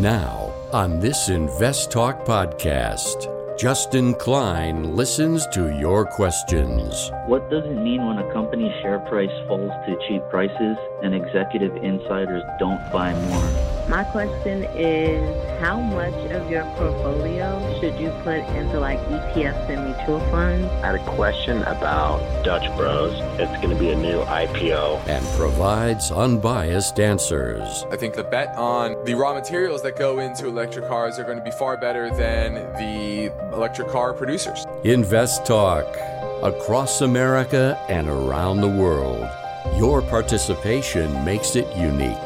Now, on this Invest Talk podcast, Justin Klein listens to your questions. What does it mean when a company's share price falls to cheap prices and executive insiders don't buy more? My question is how much of your portfolio should you put into like ETFs and mutual funds? I had a question about Dutch Bros. It's going to be a new IPO. And provides unbiased answers. I think the bet on the raw materials that go into electric cars are going to be far better than the electric car producers. Invest Talk. Across America and around the world. Your participation makes it unique.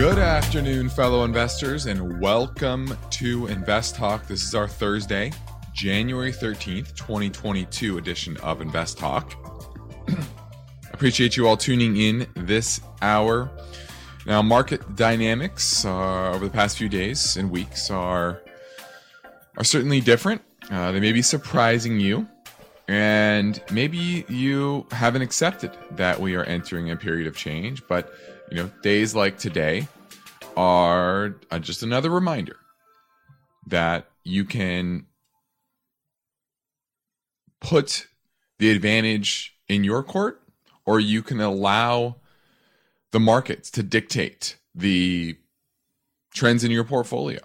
Good afternoon, fellow investors, and welcome to Invest Talk. This is our Thursday, January 13th, 2022 edition of Invest Talk. Appreciate you all tuning in this hour. Now, market dynamics uh, over the past few days and weeks are are certainly different. Uh, they may be surprising you, and maybe you haven't accepted that we are entering a period of change. But you know, days like today are uh, just another reminder that you can put the advantage in your court or you can allow the markets to dictate the trends in your portfolio.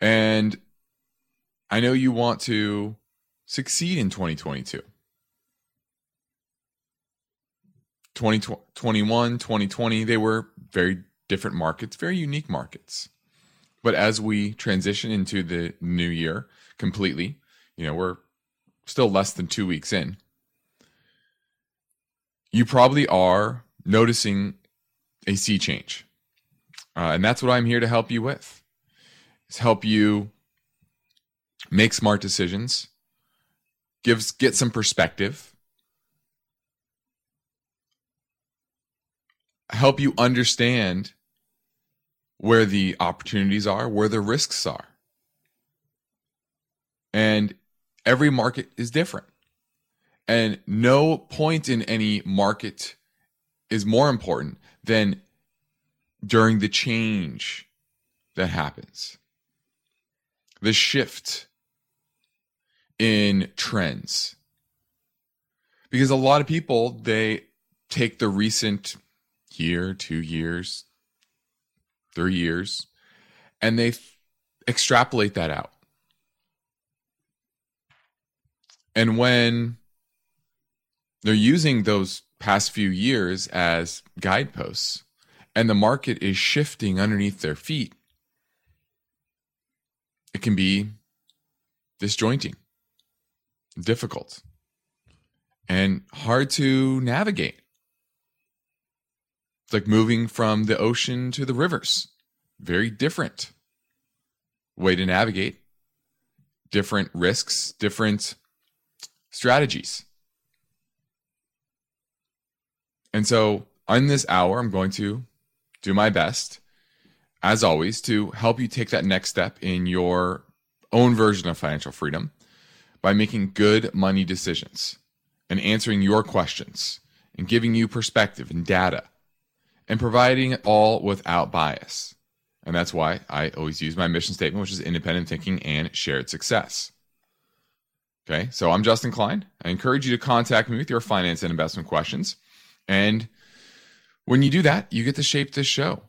And I know you want to succeed in 2022. 2021, 2020, they were very different markets, very unique markets. But as we transition into the new year completely, you know, we're still less than two weeks in. You probably are noticing a sea change. Uh, and that's what I'm here to help you with. Is help you make smart decisions, gives get some perspective, help you understand where the opportunities are, where the risks are. And every market is different. And no point in any market is more important than during the change that happens, the shift in trends. Because a lot of people, they take the recent year, two years, three years, and they f- extrapolate that out. And when they're using those past few years as guideposts, and the market is shifting underneath their feet, it can be disjointing, difficult, and hard to navigate. It's like moving from the ocean to the rivers. Very different way to navigate, different risks, different strategies. And so, in this hour, I'm going to do my best, as always, to help you take that next step in your own version of financial freedom by making good money decisions and answering your questions and giving you perspective and data and providing it all without bias. And that's why I always use my mission statement, which is independent thinking and shared success. Okay, so I'm Justin Klein. I encourage you to contact me with your finance and investment questions. And when you do that, you get to shape this show.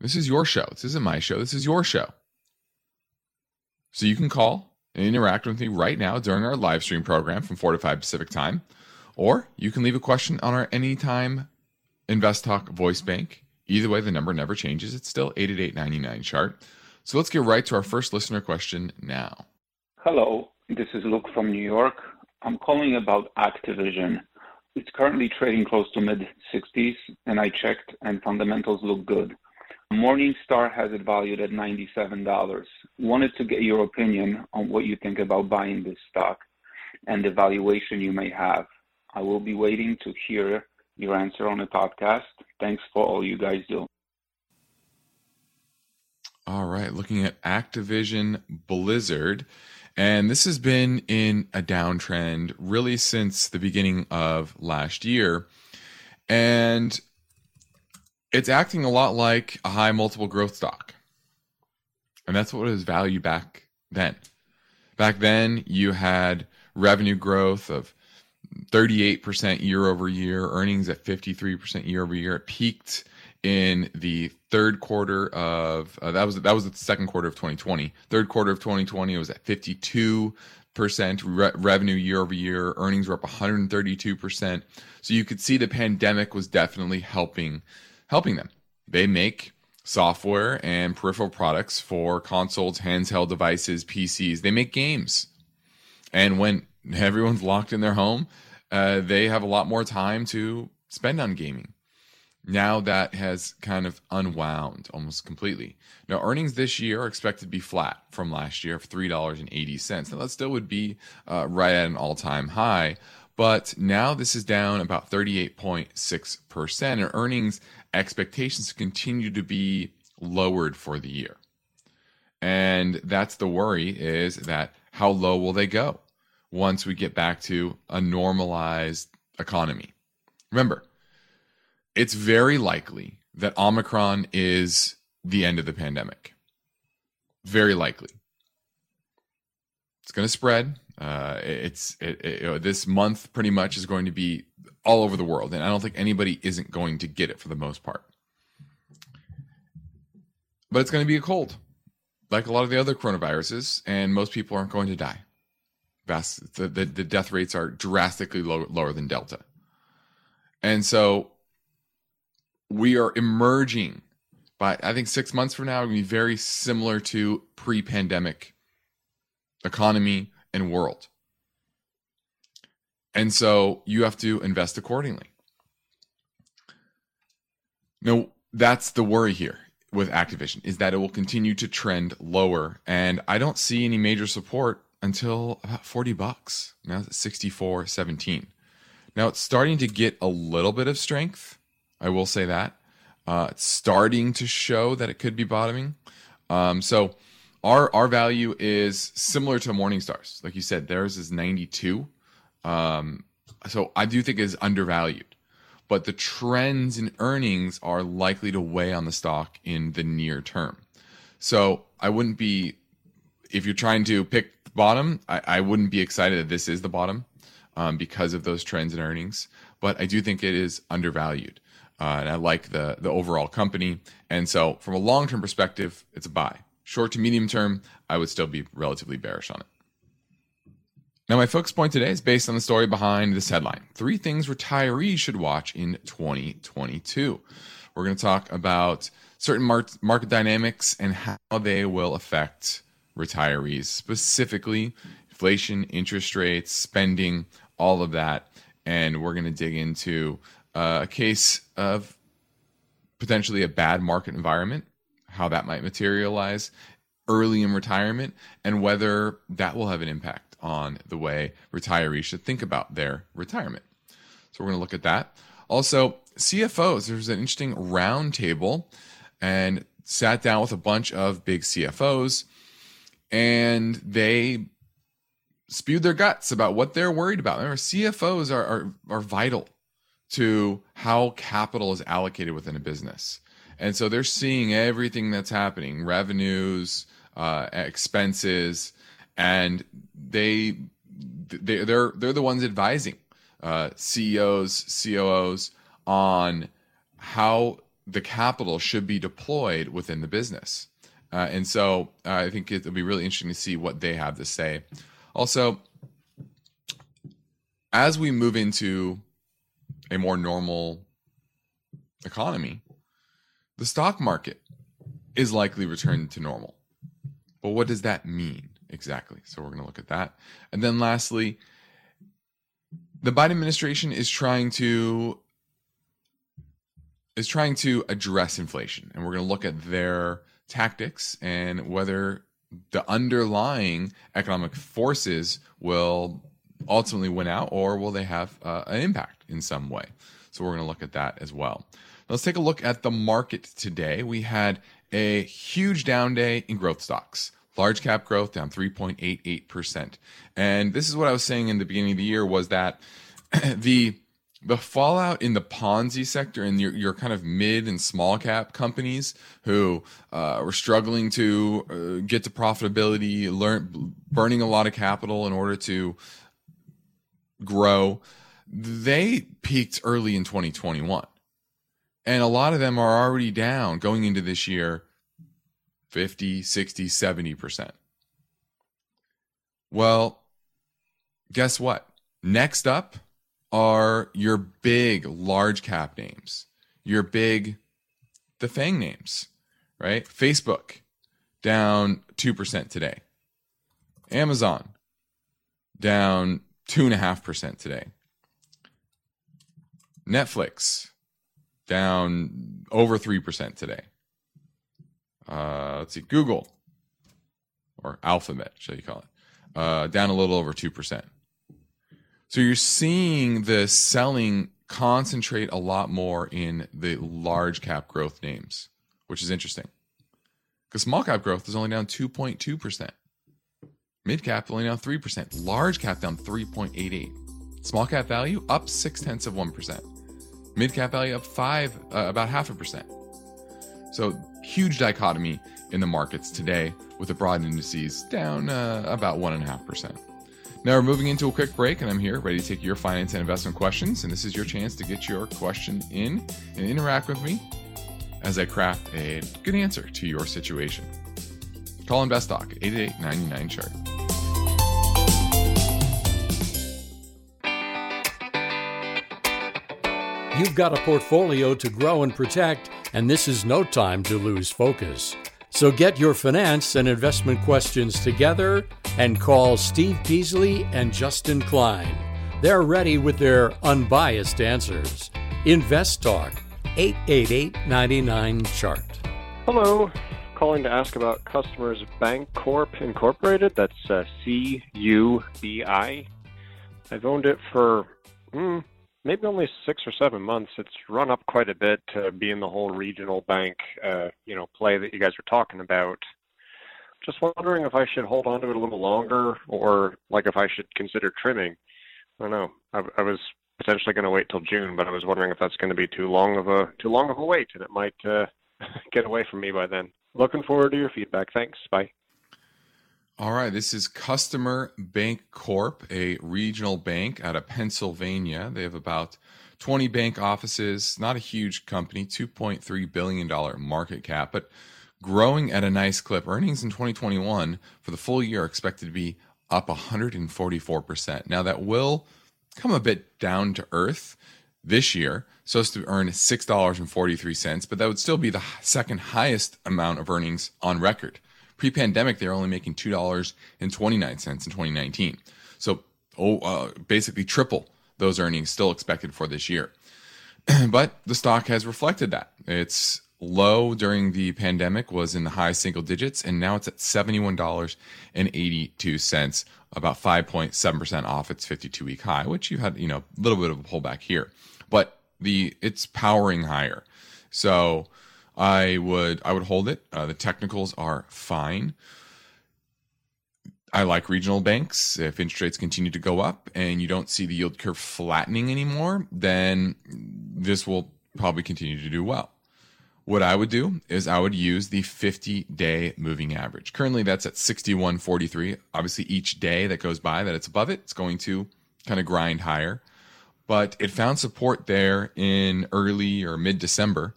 This is your show. This isn't my show. This is your show. So you can call and interact with me right now during our live stream program from 4 to 5 Pacific time. Or you can leave a question on our anytime Invest Talk voice bank. Either way, the number never changes. It's still 888 chart. So let's get right to our first listener question now. Hello, this is Luke from New York. I'm calling about Activision. It's currently trading close to mid 60s, and I checked, and fundamentals look good. Morningstar has it valued at $97. Wanted to get your opinion on what you think about buying this stock and the valuation you may have. I will be waiting to hear your answer on the podcast. Thanks for all you guys do. All right, looking at Activision Blizzard. And this has been in a downtrend really since the beginning of last year. And it's acting a lot like a high multiple growth stock. And that's what was valued back then. Back then, you had revenue growth of 38% year over year, earnings at 53% year over year. It peaked in the third quarter of uh, that was that was the second quarter of 2020. Third quarter of 2020 it was at 52 percent re- revenue year over year. Earnings were up 132 percent. So you could see the pandemic was definitely helping helping them. They make software and peripheral products for consoles, handheld devices, PCs. They make games, and when everyone's locked in their home, uh, they have a lot more time to spend on gaming now that has kind of unwound almost completely. Now, earnings this year are expected to be flat from last year of $3.80. Now, that still would be uh, right at an all time high, but now this is down about 38.6%, and earnings expectations continue to be lowered for the year. And that's the worry is that how low will they go once we get back to a normalized economy? Remember, it's very likely that Omicron is the end of the pandemic. Very likely. It's going to spread. Uh, it's it, it, you know, this month pretty much is going to be all over the world, and I don't think anybody isn't going to get it for the most part. But it's going to be a cold, like a lot of the other coronaviruses, and most people aren't going to die. The, the, the death rates are drastically low, lower than Delta. And so we are emerging by I think six months from now, going to be very similar to pre-pandemic economy and world. And so you have to invest accordingly. Now, that's the worry here with Activision is that it will continue to trend lower. And I don't see any major support until about 40 bucks. Now it's 64.17. Now it's starting to get a little bit of strength I will say that. Uh, it's starting to show that it could be bottoming. Um, so our our value is similar to Morningstar's. Like you said, theirs is 92. Um, so I do think is undervalued. But the trends in earnings are likely to weigh on the stock in the near term. So I wouldn't be, if you're trying to pick bottom, I, I wouldn't be excited that this is the bottom um, because of those trends in earnings. But I do think it is undervalued. Uh, and I like the the overall company. And so, from a long term perspective, it's a buy. Short to medium term, I would still be relatively bearish on it. Now, my focus point today is based on the story behind this headline Three things retirees should watch in 2022. We're going to talk about certain market dynamics and how they will affect retirees, specifically inflation, interest rates, spending, all of that. And we're going to dig into uh, a case of potentially a bad market environment, how that might materialize early in retirement, and whether that will have an impact on the way retirees should think about their retirement. So we're going to look at that. Also, CFOs, there's an interesting roundtable and sat down with a bunch of big CFOs and they spewed their guts about what they're worried about. Remember, CFOs are, are, are vital to how capital is allocated within a business. And so they're seeing everything that's happening, revenues, uh, expenses, and they, they they're they're the ones advising uh, CEOs, COOs on how the capital should be deployed within the business. Uh, and so uh, I think it'll be really interesting to see what they have to say. Also, as we move into a more normal economy, the stock market is likely returned to normal. But what does that mean exactly? So we're going to look at that. And then lastly, the Biden administration is trying to is trying to address inflation, and we're going to look at their tactics and whether the underlying economic forces will ultimately win out or will they have uh, an impact in some way. So we're going to look at that as well. Let's take a look at the market today. We had a huge down day in growth stocks. Large cap growth down 3.88%. And this is what I was saying in the beginning of the year was that the the fallout in the Ponzi sector and your, your kind of mid and small cap companies who uh, were struggling to uh, get to profitability, learn burning a lot of capital in order to grow, they peaked early in 2021. And a lot of them are already down going into this year 50, 60, 70%. Well, guess what? Next up are your big large cap names, your big, the FANG names, right? Facebook down 2% today. Amazon down 2.5% today. Netflix down over 3% today. Uh, let's see, Google or Alphabet, shall you call it, uh, down a little over 2%. So you're seeing the selling concentrate a lot more in the large cap growth names, which is interesting. Because small cap growth is only down 2.2%. Mid cap only down 3%. Large cap down 3.88. Small cap value up six tenths of 1%. Mid cap value up five, uh, about half a percent. So huge dichotomy in the markets today with the broad indices down uh, about 1.5%. Now we're moving into a quick break, and I'm here ready to take your finance and investment questions. And this is your chance to get your question in and interact with me as I craft a good answer to your situation. Call InvestTalk 888 chart. You've got a portfolio to grow and protect, and this is no time to lose focus. So get your finance and investment questions together and call Steve Peasley and Justin Klein. They're ready with their unbiased answers. Invest Talk, 888 99 Chart. Hello. Calling to ask about Customers Bancorp Incorporated. That's uh, C U B I. I've owned it for hmm, maybe only six or seven months. It's run up quite a bit to be in the whole regional bank, uh, you know, play that you guys were talking about. Just wondering if I should hold on to it a little longer, or like if I should consider trimming. I don't know. I, I was potentially going to wait till June, but I was wondering if that's going to be too long of a too long of a wait, and it might uh, get away from me by then. Looking forward to your feedback. Thanks. Bye. All right, this is Customer Bancorp, a regional bank out of Pennsylvania. They have about 20 bank offices, not a huge company, $2.3 billion market cap, but growing at a nice clip. Earnings in 2021 for the full year are expected to be up 144%. Now, that will come a bit down to earth this year, so as to earn $6.43, but that would still be the second highest amount of earnings on record. Pre pandemic, they were only making $2.29 in 2019. So, oh, uh, basically triple those earnings still expected for this year. but the stock has reflected that. It's low during the pandemic was in the high single digits, and now it's at $71.82, about 5.7% off its 52 week high, which you had, you know, a little bit of a pullback here. But the it's powering higher. So I would I would hold it. Uh, the technicals are fine. I like regional banks. If interest rates continue to go up and you don't see the yield curve flattening anymore, then this will probably continue to do well. What I would do is I would use the 50 day moving average. Currently, that's at 61.43. Obviously, each day that goes by that it's above it, it's going to kind of grind higher. But it found support there in early or mid December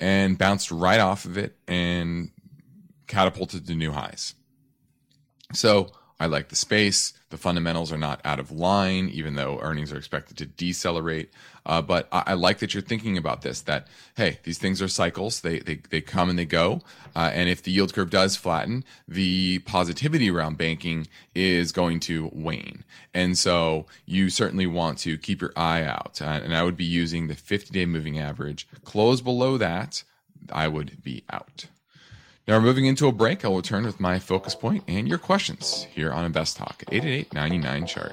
and bounced right off of it and catapulted to new highs. So I like the space. The fundamentals are not out of line, even though earnings are expected to decelerate. Uh, but I, I, like that you're thinking about this. That hey, these things are cycles. They they they come and they go. Uh, and if the yield curve does flatten, the positivity around banking is going to wane. And so you certainly want to keep your eye out. Uh, and I would be using the 50-day moving average. Close below that, I would be out. Now we're moving into a break. I will return with my focus point and your questions here on Invest Talk 888 chart.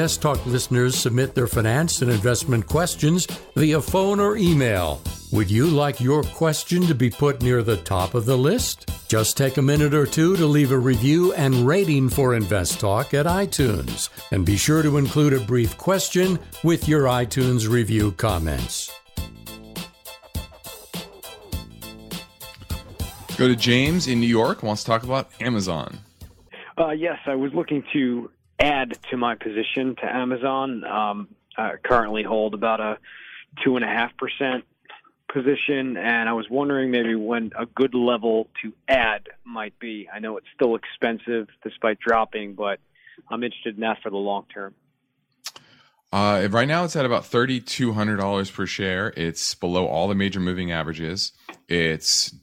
Invest Talk listeners submit their finance and investment questions via phone or email. Would you like your question to be put near the top of the list? Just take a minute or two to leave a review and rating for Invest Talk at iTunes. And be sure to include a brief question with your iTunes review comments. Go to James in New York, wants to talk about Amazon. Uh, yes, I was looking to add to my position to Amazon. Um, I currently hold about a two and a half percent position, and I was wondering maybe when a good level to add might be. I know it's still expensive despite dropping, but I'm interested in that for the long term. Uh, right now, it's at about thirty-two hundred dollars per share. It's below all the major moving averages. It's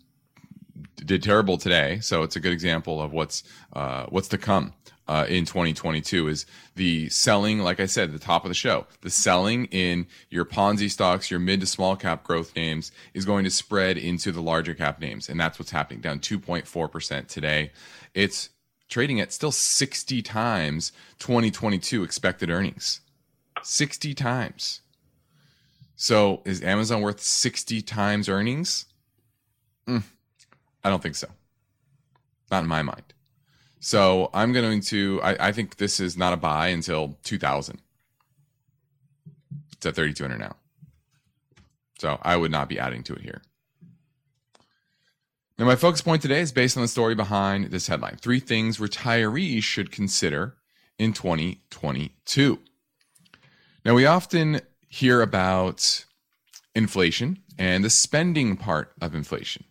did terrible today, so it's a good example of what's uh, what's to come uh, in 2022 is the selling, like I said, the top of the show, the selling in your Ponzi stocks, your mid to small cap growth names is going to spread into the larger cap names. And that's what's happening down 2.4% today. It's trading at still 60 times 2022 expected earnings. 60 times. So is Amazon worth 60 times earnings? Mm, I don't think so. Not in my mind. So I'm going to. I, I think this is not a buy until 2000. It's at 3200 now. So I would not be adding to it here. Now, my focus point today is based on the story behind this headline Three things retirees should consider in 2022. Now, we often hear about inflation and the spending part of inflation.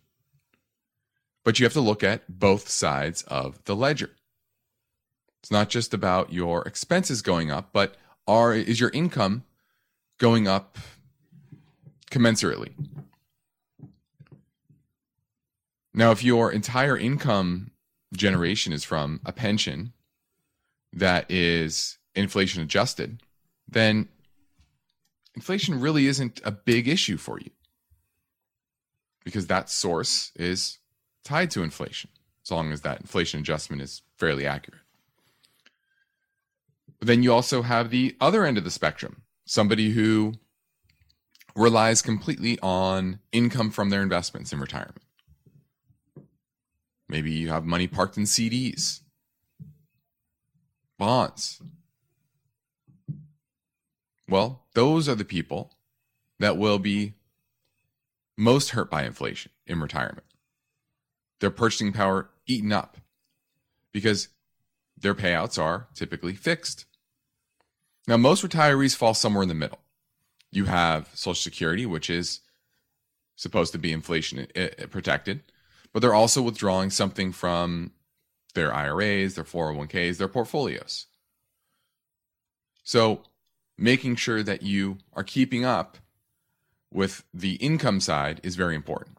But you have to look at both sides of the ledger. It's not just about your expenses going up, but are is your income going up commensurately? Now, if your entire income generation is from a pension that is inflation adjusted, then inflation really isn't a big issue for you because that source is tied to inflation, as long as that inflation adjustment is fairly accurate. But then you also have the other end of the spectrum somebody who relies completely on income from their investments in retirement. Maybe you have money parked in CDs, bonds. Well, those are the people that will be most hurt by inflation in retirement their purchasing power eaten up because their payouts are typically fixed. Now, most retirees fall somewhere in the middle. You have Social Security, which is supposed to be inflation uh, uh, protected, but they're also withdrawing something from their IRAs, their 401ks, their portfolios. So, making sure that you are keeping up with the income side is very important.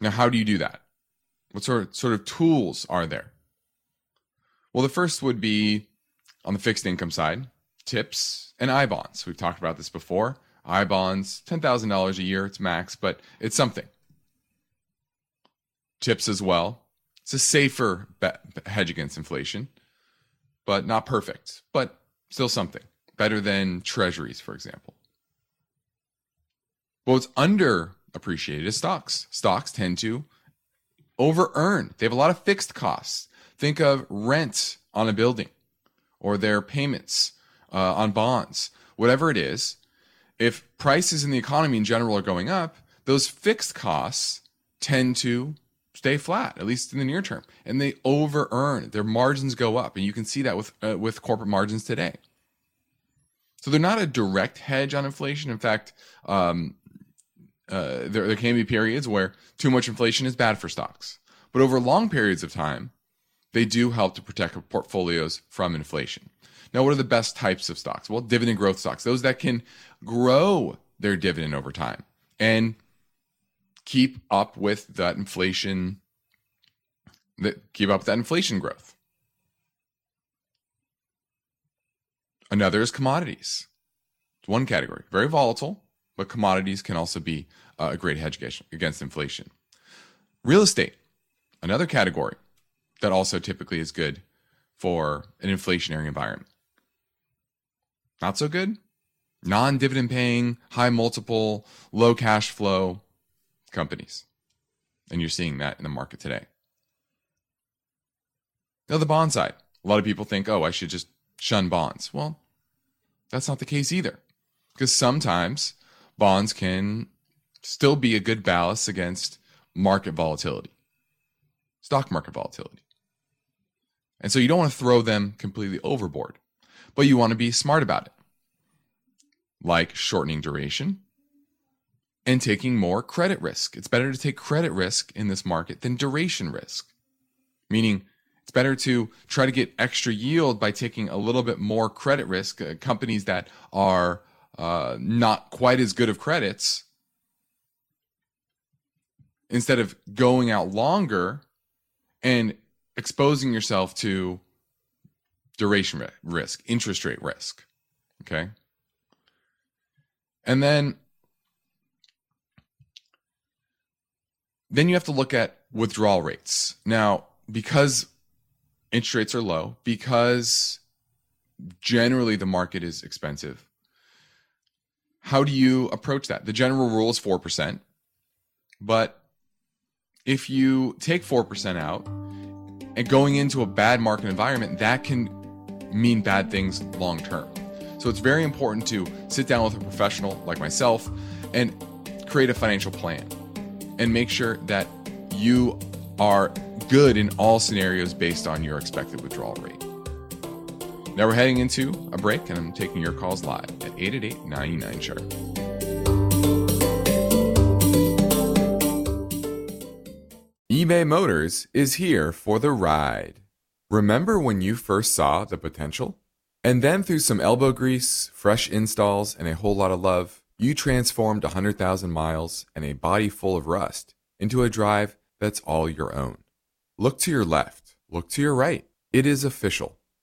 Now, how do you do that? What sort of, sort of tools are there? Well, the first would be on the fixed income side, tips and I bonds. We've talked about this before. I bonds, $10,000 a year, it's max, but it's something. Tips as well. It's a safer hedge against inflation, but not perfect, but still something. Better than treasuries, for example. Well, it's under appreciated as stocks. Stocks tend to over earn. They have a lot of fixed costs. Think of rent on a building or their payments uh, on bonds, whatever it is. If prices in the economy in general are going up, those fixed costs tend to stay flat, at least in the near term, and they over earn. Their margins go up, and you can see that with uh, with corporate margins today. So they're not a direct hedge on inflation. In fact, um, uh, there, there can be periods where too much inflation is bad for stocks. But over long periods of time, they do help to protect portfolios from inflation. Now, what are the best types of stocks? Well, dividend growth stocks, those that can grow their dividend over time and keep up with that inflation that keep up with that inflation growth. Another is commodities. It's one category, very volatile, but commodities can also be uh, a great hedge against inflation. Real estate, another category that also typically is good for an inflationary environment. Not so good? Non dividend paying, high multiple, low cash flow companies. And you're seeing that in the market today. Now, the bond side. A lot of people think, oh, I should just shun bonds. Well, that's not the case either. Because sometimes bonds can still be a good ballast against market volatility, stock market volatility. And so you don't want to throw them completely overboard, but you want to be smart about it, like shortening duration and taking more credit risk. It's better to take credit risk in this market than duration risk, meaning it's better to try to get extra yield by taking a little bit more credit risk. Uh, companies that are uh, not quite as good of credits, instead of going out longer and exposing yourself to duration risk, interest rate risk. Okay. And then then you have to look at withdrawal rates. Now, because interest rates are low because generally the market is expensive. How do you approach that? The general rule is 4%. But if you take 4% out and going into a bad market environment, that can mean bad things long term. So it's very important to sit down with a professional like myself and create a financial plan and make sure that you are good in all scenarios based on your expected withdrawal rate. Now we're heading into a break, and I'm taking your calls live at 888 99 Chart. eBay Motors is here for the ride. Remember when you first saw the potential? And then through some elbow grease, fresh installs, and a whole lot of love, you transformed 100,000 miles and a body full of rust into a drive that's all your own. Look to your left. Look to your right. It is official.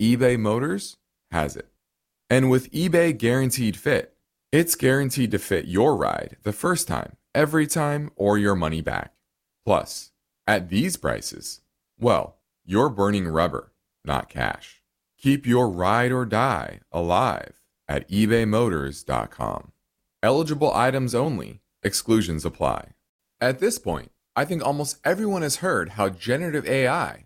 eBay Motors has it. And with eBay Guaranteed Fit, it's guaranteed to fit your ride the first time, every time, or your money back. Plus, at these prices, well, you're burning rubber, not cash. Keep your ride or die alive at ebaymotors.com. Eligible items only, exclusions apply. At this point, I think almost everyone has heard how generative AI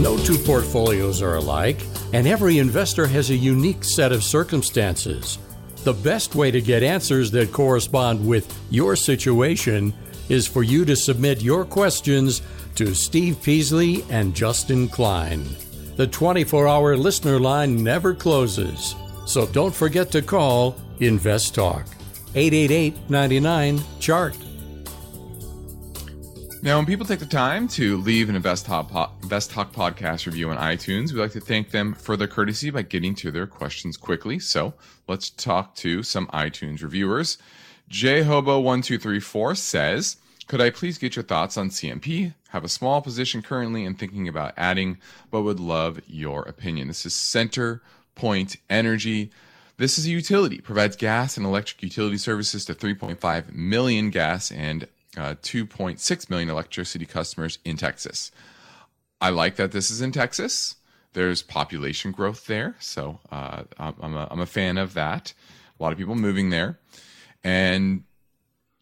No two portfolios are alike, and every investor has a unique set of circumstances. The best way to get answers that correspond with your situation is for you to submit your questions to Steve Peasley and Justin Klein. The 24 hour listener line never closes, so don't forget to call Invest Talk 888 99 Chart. Now, when people take the time to leave an Invest Talk, po- Invest Talk podcast review on iTunes, we like to thank them for their courtesy by getting to their questions quickly. So let's talk to some iTunes reviewers. JHobo1234 says, Could I please get your thoughts on CNP? Have a small position currently and thinking about adding, but would love your opinion. This is Center Point Energy. This is a utility, provides gas and electric utility services to 3.5 million gas and uh, 2.6 million electricity customers in Texas. I like that this is in Texas. There's population growth there, so uh, I'm, a, I'm a fan of that. A lot of people moving there, and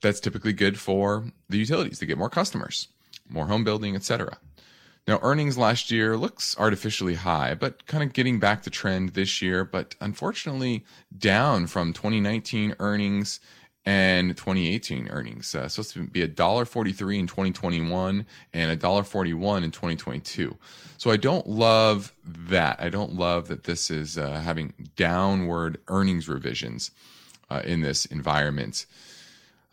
that's typically good for the utilities to get more customers, more home building, etc. Now, earnings last year looks artificially high, but kind of getting back to trend this year, but unfortunately down from 2019 earnings and 2018 earnings. Uh, supposed to be $1.43 in 2021 and $1.41 in 2022. So I don't love that. I don't love that this is uh, having downward earnings revisions uh, in this environment.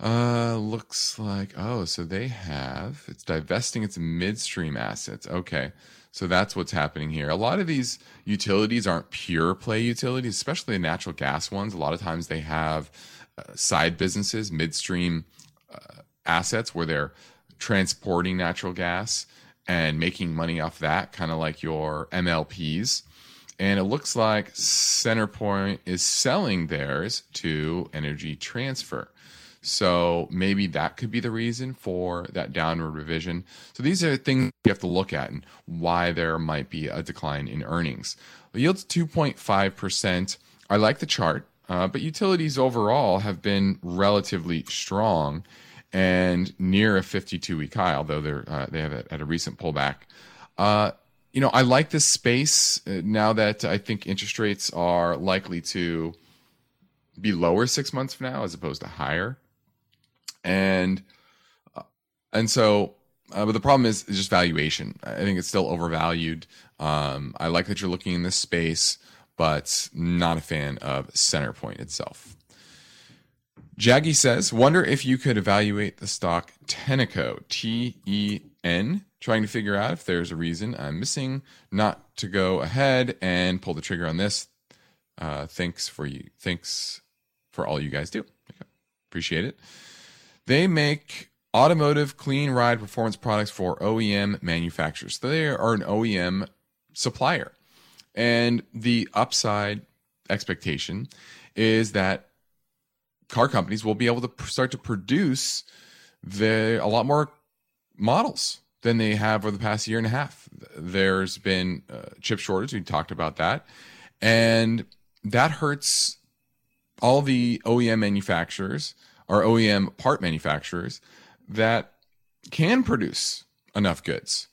Uh, looks like, oh, so they have, it's divesting its midstream assets. Okay. So that's what's happening here. A lot of these utilities aren't pure play utilities, especially the natural gas ones. A lot of times they have side businesses, midstream uh, assets where they're transporting natural gas and making money off that, kind of like your MLPs. And it looks like CenterPoint is selling theirs to Energy Transfer. So maybe that could be the reason for that downward revision. So these are things you have to look at and why there might be a decline in earnings. The yield's 2.5%. I like the chart. Uh, but utilities overall have been relatively strong and near a 52 week high, although they're uh, they have a, at a recent pullback. Uh, you know, I like this space uh, now that I think interest rates are likely to be lower six months from now as opposed to higher, and uh, and so. But the problem is, is just valuation. I think it's still overvalued. Um, I like that you're looking in this space but not a fan of CenterPoint itself. Jaggy says, wonder if you could evaluate the stock Tenneco, T E N, trying to figure out if there's a reason I'm missing not to go ahead and pull the trigger on this. Uh, thanks for you. Thanks for all you guys do. Okay. Appreciate it. They make automotive clean ride performance products for OEM manufacturers. They are an OEM supplier. And the upside expectation is that car companies will be able to start to produce the, a lot more models than they have over the past year and a half. There's been a chip shortage. We talked about that. And that hurts all the OEM manufacturers or OEM part manufacturers that can produce enough goods.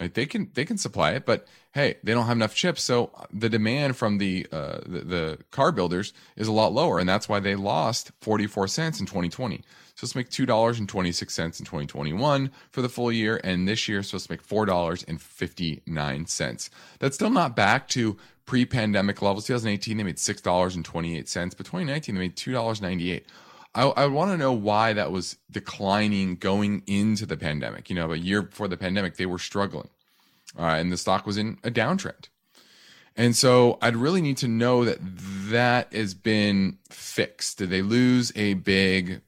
Right? They can they can supply it, but hey, they don't have enough chips, so the demand from the, uh, the the car builders is a lot lower, and that's why they lost forty four cents in twenty twenty. So let's make two dollars and twenty six cents in twenty twenty one for the full year, and this year supposed to make four dollars and fifty nine cents. That's still not back to pre pandemic levels. 2018 they made six dollars and twenty eight cents, but 2019 they made two dollars ninety eight. I, I want to know why that was declining going into the pandemic. You know, a year before the pandemic, they were struggling, uh, and the stock was in a downtrend. And so I'd really need to know that that has been fixed. Did they lose a big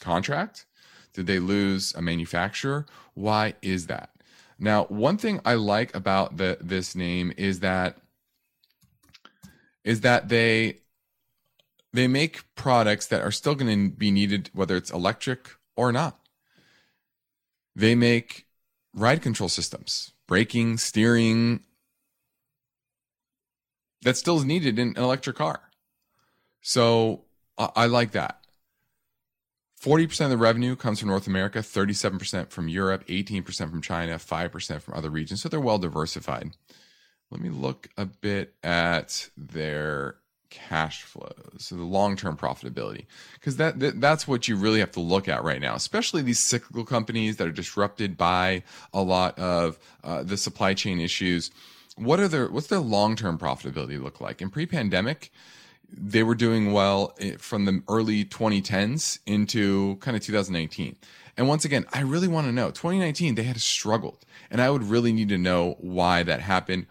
contract? Did they lose a manufacturer? Why is that? Now, one thing I like about the this name is that is that they they make products that are still going to be needed whether it's electric or not. They make ride control systems, braking, steering that still is needed in an electric car. So I, I like that. 40% of the revenue comes from North America, 37% from Europe, 18% from China, 5% from other regions. So they're well diversified. Let me look a bit at their cash flows, so the long-term profitability, because that, that, that's what you really have to look at right now, especially these cyclical companies that are disrupted by a lot of uh, the supply chain issues. What are their what's their long-term profitability look like? In pre-pandemic, they were doing well eh, from the early 2010s into kind of 2019. And once again, I really want to know 2019, they had struggled. And I would really need to know why that happened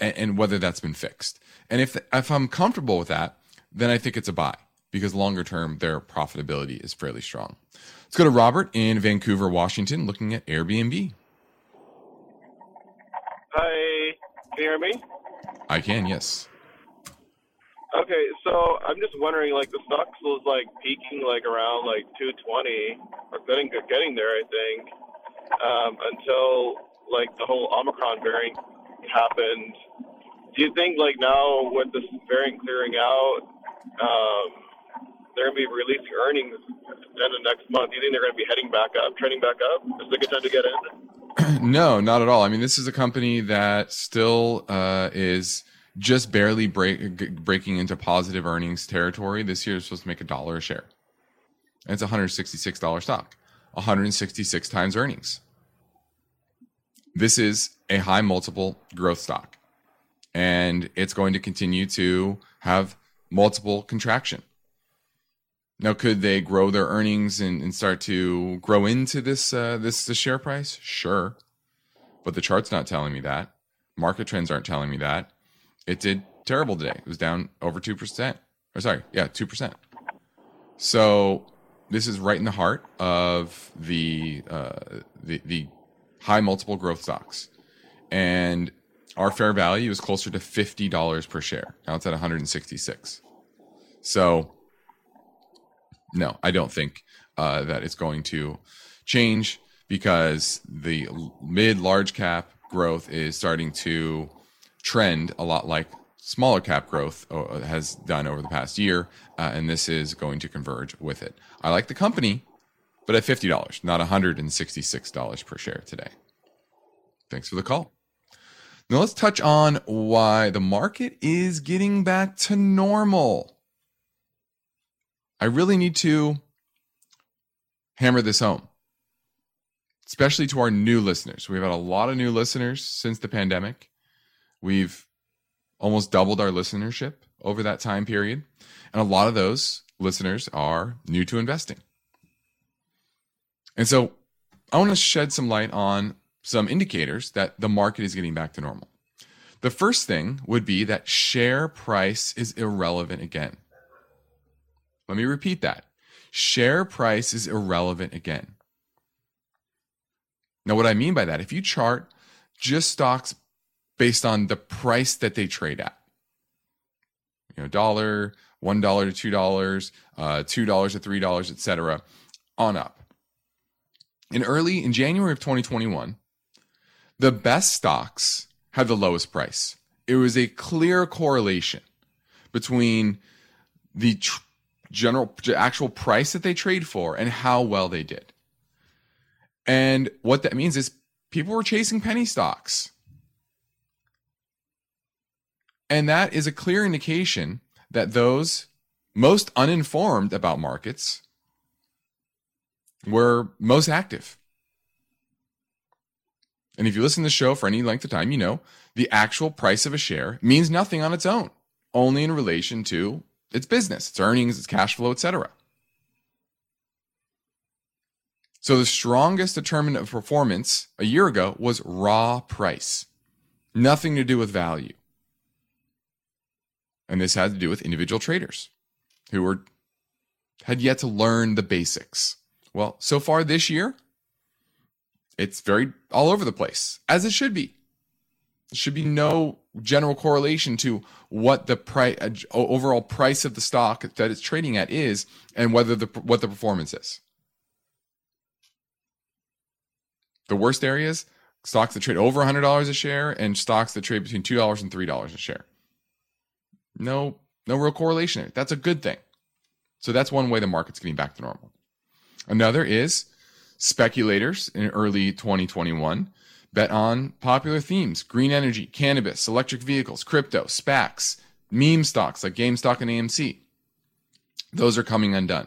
and, whether that's been fixed. And if, if I'm comfortable with that, then I think it's a buy because longer term, their profitability is fairly strong. Let's go to Robert in Vancouver, Washington, looking at Airbnb. Hi, can you hear me? I can, yes. Okay, so I'm just wondering, like the stock was like peaking like around like 220 or getting getting there, I think, um, until like the whole Omicron variant happened. Do you think like now with this variant clearing out, um, they're gonna be releasing earnings at the end of next month? Do you think they're gonna be heading back up, trending back up? Is it a good time to get in? no, not at all. I mean, this is a company that still uh, is just barely break, breaking into positive earnings territory. This year is supposed to make a dollar a share. And it's a $166 stock, 166 times earnings. This is a high multiple growth stock, and it's going to continue to have multiple contraction. Now, could they grow their earnings and, and start to grow into this uh, this the share price? Sure, but the chart's not telling me that. Market trends aren't telling me that it did terrible today. It was down over 2%. Or sorry, yeah, 2%. So this is right in the heart of the, uh, the, the high multiple growth stocks. And our fair value is closer to $50 per share. Now it's at 166. So no, I don't think uh, that it's going to change because the mid large cap growth is starting to trend a lot like smaller cap growth uh, has done over the past year, uh, and this is going to converge with it. I like the company, but at $50, not $166 per share today. Thanks for the call. Now let's touch on why the market is getting back to normal. I really need to hammer this home, especially to our new listeners. We've had a lot of new listeners since the pandemic. We've almost doubled our listenership over that time period. And a lot of those listeners are new to investing. And so I want to shed some light on some indicators that the market is getting back to normal. The first thing would be that share price is irrelevant again. Let me repeat that. Share price is irrelevant again. Now, what I mean by that, if you chart just stocks based on the price that they trade at. You know, dollar, one dollar to two dollars, uh, two dollars to three dollars, etc., on up. In early in January of 2021, the best stocks had the lowest price. It was a clear correlation between the tr- general actual price that they trade for and how well they did. And what that means is people were chasing penny stocks. And that is a clear indication that those most uninformed about markets were most active. And if you listen to the show for any length of time, you know the actual price of a share means nothing on its own, only in relation to its business, its earnings, its cash flow, etc. So the strongest determinant of performance a year ago was raw price. Nothing to do with value. And this had to do with individual traders who were had yet to learn the basics. Well, so far this year, it's very all over the place, as it should be. There should be no general correlation to what the price uh, overall price of the stock that it's trading at is and whether the what the performance is. The worst areas stocks that trade over $100 a share and stocks that trade between $2 and $3 a share. No no real correlation there. That's a good thing. So that's one way the market's getting back to normal. Another is speculators in early 2021 bet on popular themes green energy, cannabis, electric vehicles, crypto, SPACs, meme stocks like GameStop and AMC. Those are coming undone.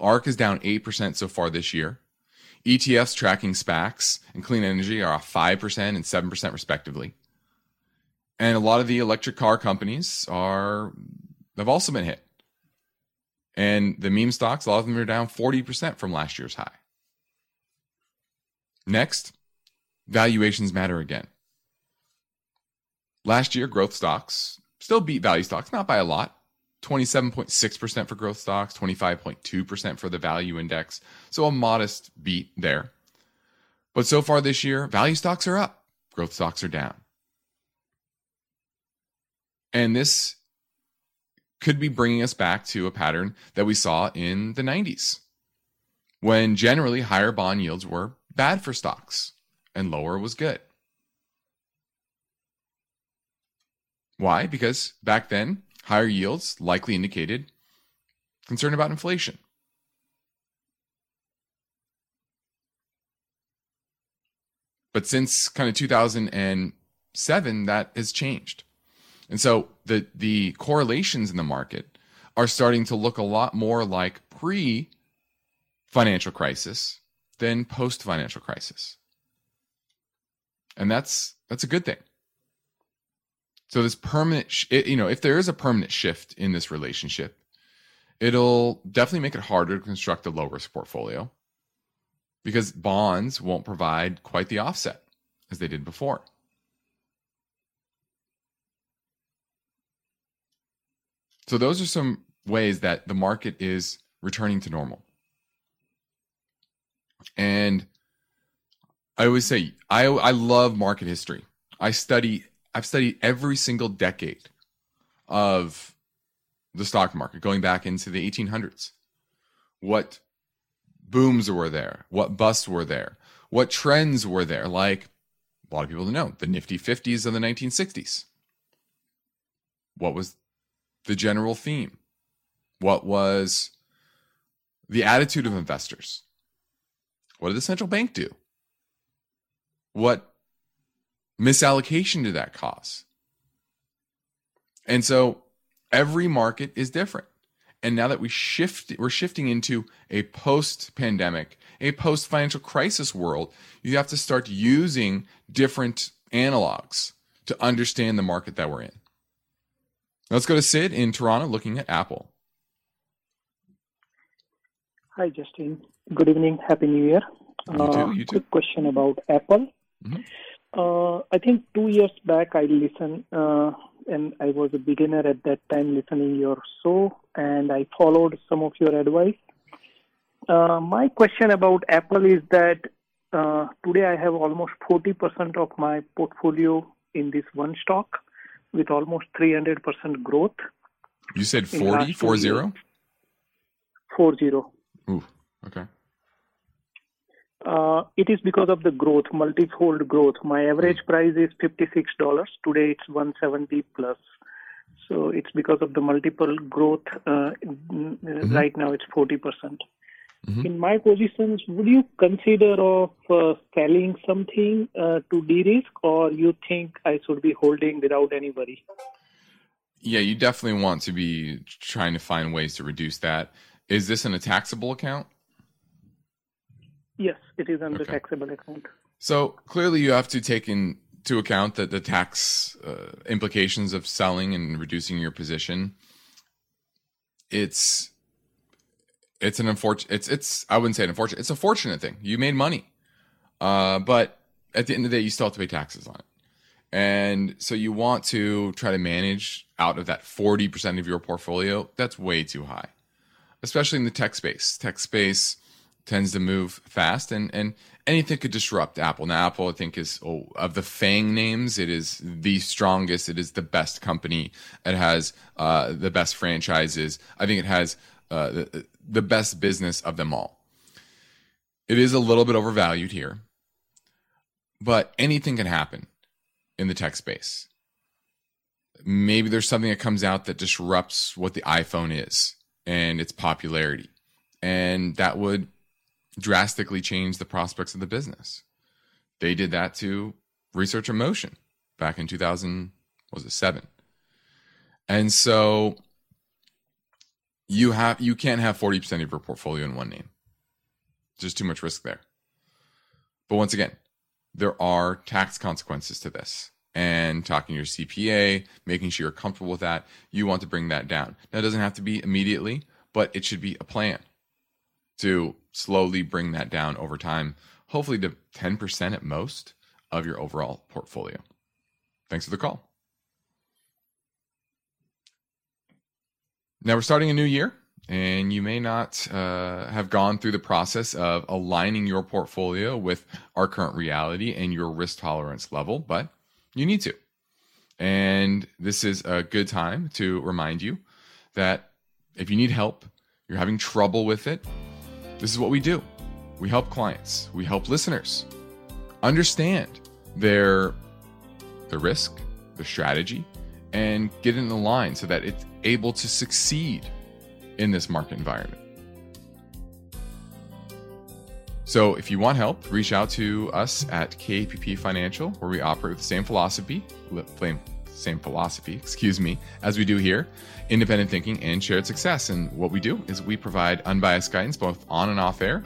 ARK is down 8% so far this year. ETFs tracking SPACs and clean energy are off 5% and 7% respectively. And a lot of the electric car companies are have also been hit. And the meme stocks, a lot of them are down 40% from last year's high. Next, valuations matter again. Last year, growth stocks still beat value stocks, not by a lot. 27.6% for growth stocks, 25.2% for the value index. So a modest beat there. But so far this year, value stocks are up, growth stocks are down. And this could be bringing us back to a pattern that we saw in the 90s, when generally higher bond yields were bad for stocks and lower was good. Why? Because back then, higher yields likely indicated concern about inflation. But since kind of 2007, that has changed. And so the the correlations in the market are starting to look a lot more like pre financial crisis than post financial crisis. And that's that's a good thing. So this permanent sh- it, you know, if there is a permanent shift in this relationship, it'll definitely make it harder to construct a low risk portfolio because bonds won't provide quite the offset as they did before. So those are some ways that the market is returning to normal. And I always say I I love market history. I study I've studied every single decade of the stock market going back into the 1800s. What booms were there? What busts were there? What trends were there? Like a lot of people don't know the nifty 50s of the 1960s. What was the general theme? What was the attitude of investors? What did the central bank do? What misallocation did that cause? And so every market is different. And now that we shift, we're shifting into a post pandemic, a post financial crisis world, you have to start using different analogs to understand the market that we're in. Let's go to Sid in Toronto looking at Apple. Hi, Justin. Good evening. Happy New Year. You too. Uh, You too. quick question about Apple. Mhm. Uh, I think two years back I listened, uh, and I was a beginner at that time listening your show, and I followed some of your advice. Uh, my question about Apple is that uh, today I have almost 40% of my portfolio in this one stock with almost 300% growth. You said In 40, last two 4 0? years. 40. Ooh, okay. Uh, it is because of the growth, multi-fold growth. My average price is fifty-six dollars. Today it's one seventy plus. So it's because of the multiple growth. Uh, uh, Right now it's forty percent. Mhm. In my positions, would you consider of uh, selling something uh, to de-risk, or you think I should be holding without any worry? Yeah, you definitely want to be trying to find ways to reduce that. Is this in a taxable account? Yes, it is under Okay. taxable account. So clearly, you have to take into account that the tax uh, implications of selling and reducing your position. It's it's an unfortunate. It's it's I wouldn't say an unfortunate. It's a fortunate thing. You made money, uh, but at the end of the day, you still have to pay taxes on it. And so you want to try to manage out of that 40% of your portfolio. That's way too high, especially in the tech space. Tech space tends to move fast, and and anything could disrupt Apple. Now, Apple, I think, is oh, of the FANG names, it is the strongest. It is the best company. It has uh, the best franchises. I think it has uh, the, the best business of them all. It is a little bit overvalued here, but anything can happen in the tech space. Maybe there's something that comes out that disrupts what the iPhone is and its popularity. And that would drastically change the prospects of the business. They did that to Research in Motion back in 2000 was it 7. And so you have you can't have 40% of your portfolio in one name. Just too much risk there. But once again, there are tax consequences to this. And talking to your CPA, making sure you're comfortable with that, you want to bring that down. Now, it doesn't have to be immediately, but it should be a plan to slowly bring that down over time, hopefully to 10% at most of your overall portfolio. Thanks for the call. Now we're starting a new year, and you may not uh, have gone through the process of aligning your portfolio with our current reality and your risk tolerance level, but you need to. And this is a good time to remind you that if you need help, you're having trouble with it, this is what we do. We help clients, we help listeners understand their the risk, the strategy, and get in the line so that it's able to succeed in this market environment. So, if you want help, reach out to us at KPP Financial, where we operate with the same philosophy, same philosophy, excuse me, as we do here independent thinking and shared success. And what we do is we provide unbiased guidance both on and off air,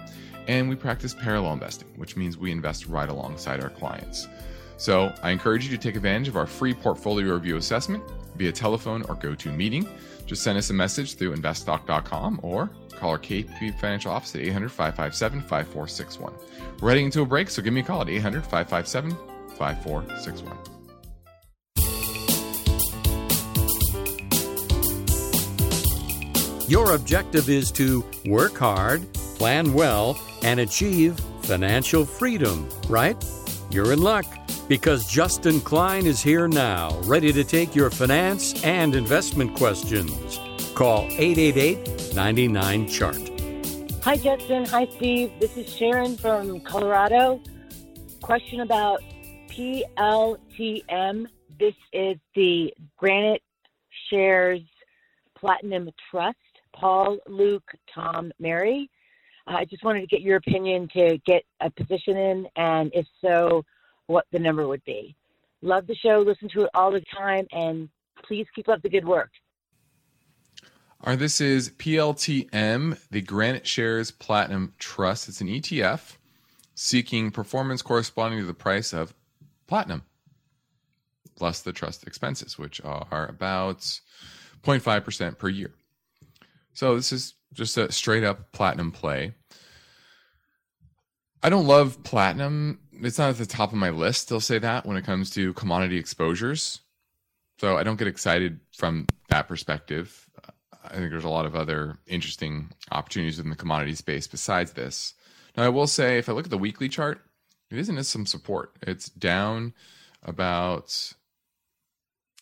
and we practice parallel investing, which means we invest right alongside our clients. So I encourage you to take advantage of our free portfolio review assessment via telephone or go to meeting. Just send us a message through investtalk.com or call our KP Financial Office at 800 557 5461. We're heading into a break, so give me a call at 800 557 5461. Your objective is to work hard, plan well, and achieve financial freedom, right? You're in luck because Justin Klein is here now, ready to take your finance and investment questions. Call 888 99 Chart. Hi, Justin. Hi, Steve. This is Sharon from Colorado. Question about PLTM. This is the Granite Shares Platinum Trust. Paul, Luke, Tom, Mary. Uh, I just wanted to get your opinion to get a position in, and if so, what the number would be. Love the show, listen to it all the time, and please keep up the good work. All right, this is PLTM, the Granite Shares Platinum Trust. It's an ETF seeking performance corresponding to the price of platinum plus the trust expenses, which are about 0.5% per year. So this is just a straight up platinum play. I don't love platinum. It's not at the top of my list, I'll say that, when it comes to commodity exposures. So I don't get excited from that perspective. I think there's a lot of other interesting opportunities in the commodity space besides this. Now, I will say, if I look at the weekly chart, it isn't as some support. It's down about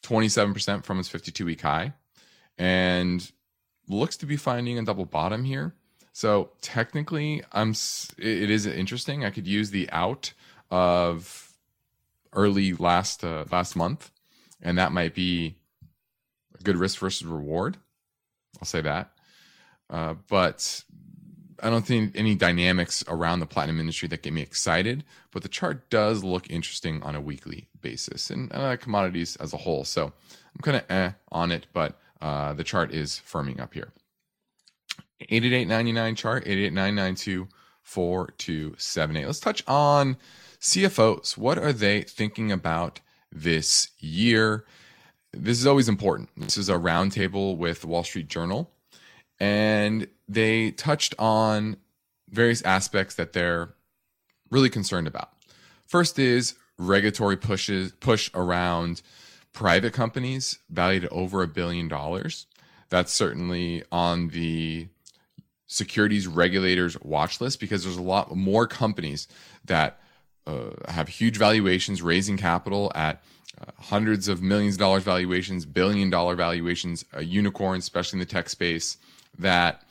27% from its 52 week high. And looks to be finding a double bottom here. So technically, I'm it is interesting. I could use the out of early last uh, last month, and that might be a good risk versus reward. I'll say that, uh, but I don't think any dynamics around the platinum industry that get me excited. But the chart does look interesting on a weekly basis, and uh, commodities as a whole. So I'm kind of eh on it, but uh, the chart is firming up here. 88899 chart, 888 4278. Let's touch on CFOs. What are they thinking about this year? This is always important. This is a roundtable with the Wall Street Journal, and they touched on various aspects that they're really concerned about. First is regulatory pushes push around private companies valued at over a billion dollars. That's certainly on the securities regulators watch list because there's a lot more companies that uh, have huge valuations, raising capital at uh, hundreds of millions of dollars valuations, billion dollar valuations, uh, unicorns, especially in the tech space, that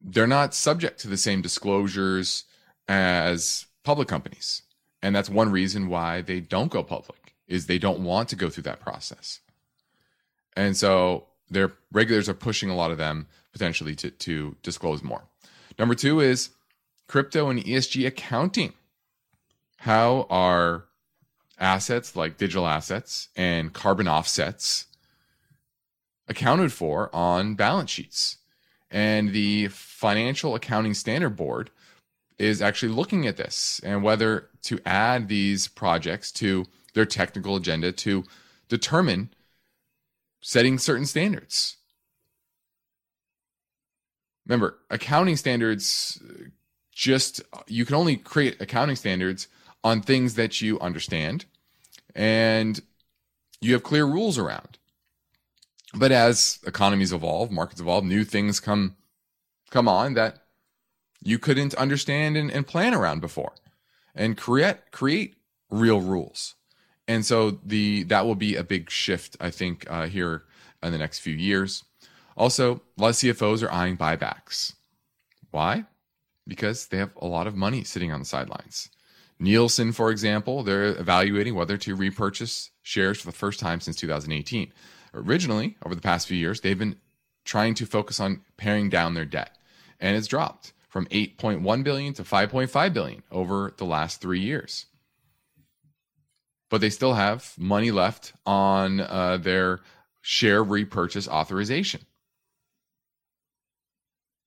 they're not subject to the same disclosures as public companies. And that's one reason why they don't go public is they don't want to go through that process. And so their regulators are pushing a lot of them potentially to, to disclose more. Number two is crypto and ESG accounting. How are assets like digital assets and carbon offsets accounted for on balance sheets? And the Financial Accounting Standard Board is actually looking at this and whether to add these projects to their technical agenda to determine setting certain standards. Remember, accounting standards just you can only create accounting standards on things that you understand and you have clear rules around. But as economies evolve, markets evolve, new things come come on that you couldn't understand and, and plan around before and create create real rules. And so the that will be a big shift, I think, uh, here in the next few years. Also, a lot of CFOs are eyeing buybacks. Why? Because they have a lot of money sitting on the sidelines. Nielsen, for example, they're evaluating whether to repurchase shares for the first time since 2018. Originally, over the past few years, they've been trying to focus on paring down their debt, and it's dropped from 8.1 billion to 5.5 billion over the last three years. But they still have money left on uh, their share repurchase authorization.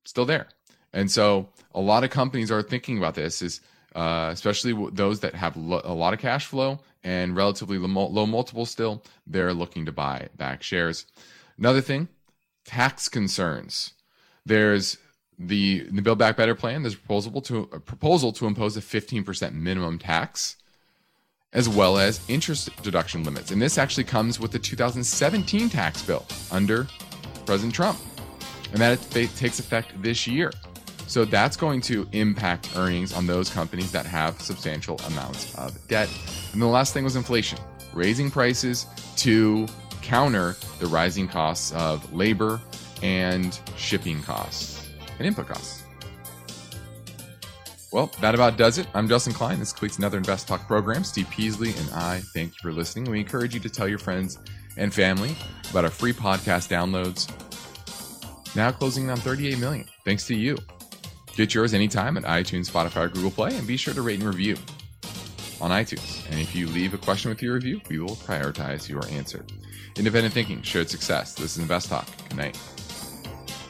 Still there. And so a lot of companies are thinking about this is uh, especially those that have lo- a lot of cash flow and relatively low, low multiples still, they're looking to buy back shares. Another thing, tax concerns. There's the, the Build Back Better plan, there's a proposal to a proposal to impose a 15% minimum tax, as well as interest deduction limits. And this actually comes with the 2017 tax bill under President Trump, and that takes effect this year. So that's going to impact earnings on those companies that have substantial amounts of debt. And the last thing was inflation, raising prices to counter the rising costs of labor and shipping costs and input costs. Well, that about does it. I'm Justin Klein. This completes another Invest Talk program. Steve Peasley and I thank you for listening. We encourage you to tell your friends and family about our free podcast downloads. Now closing on 38 million. Thanks to you. Get yours anytime at iTunes, Spotify, or Google Play, and be sure to rate and review on iTunes. And if you leave a question with your review, we will prioritize your answer. Independent thinking, shared success. This is Invest Talk. Good night.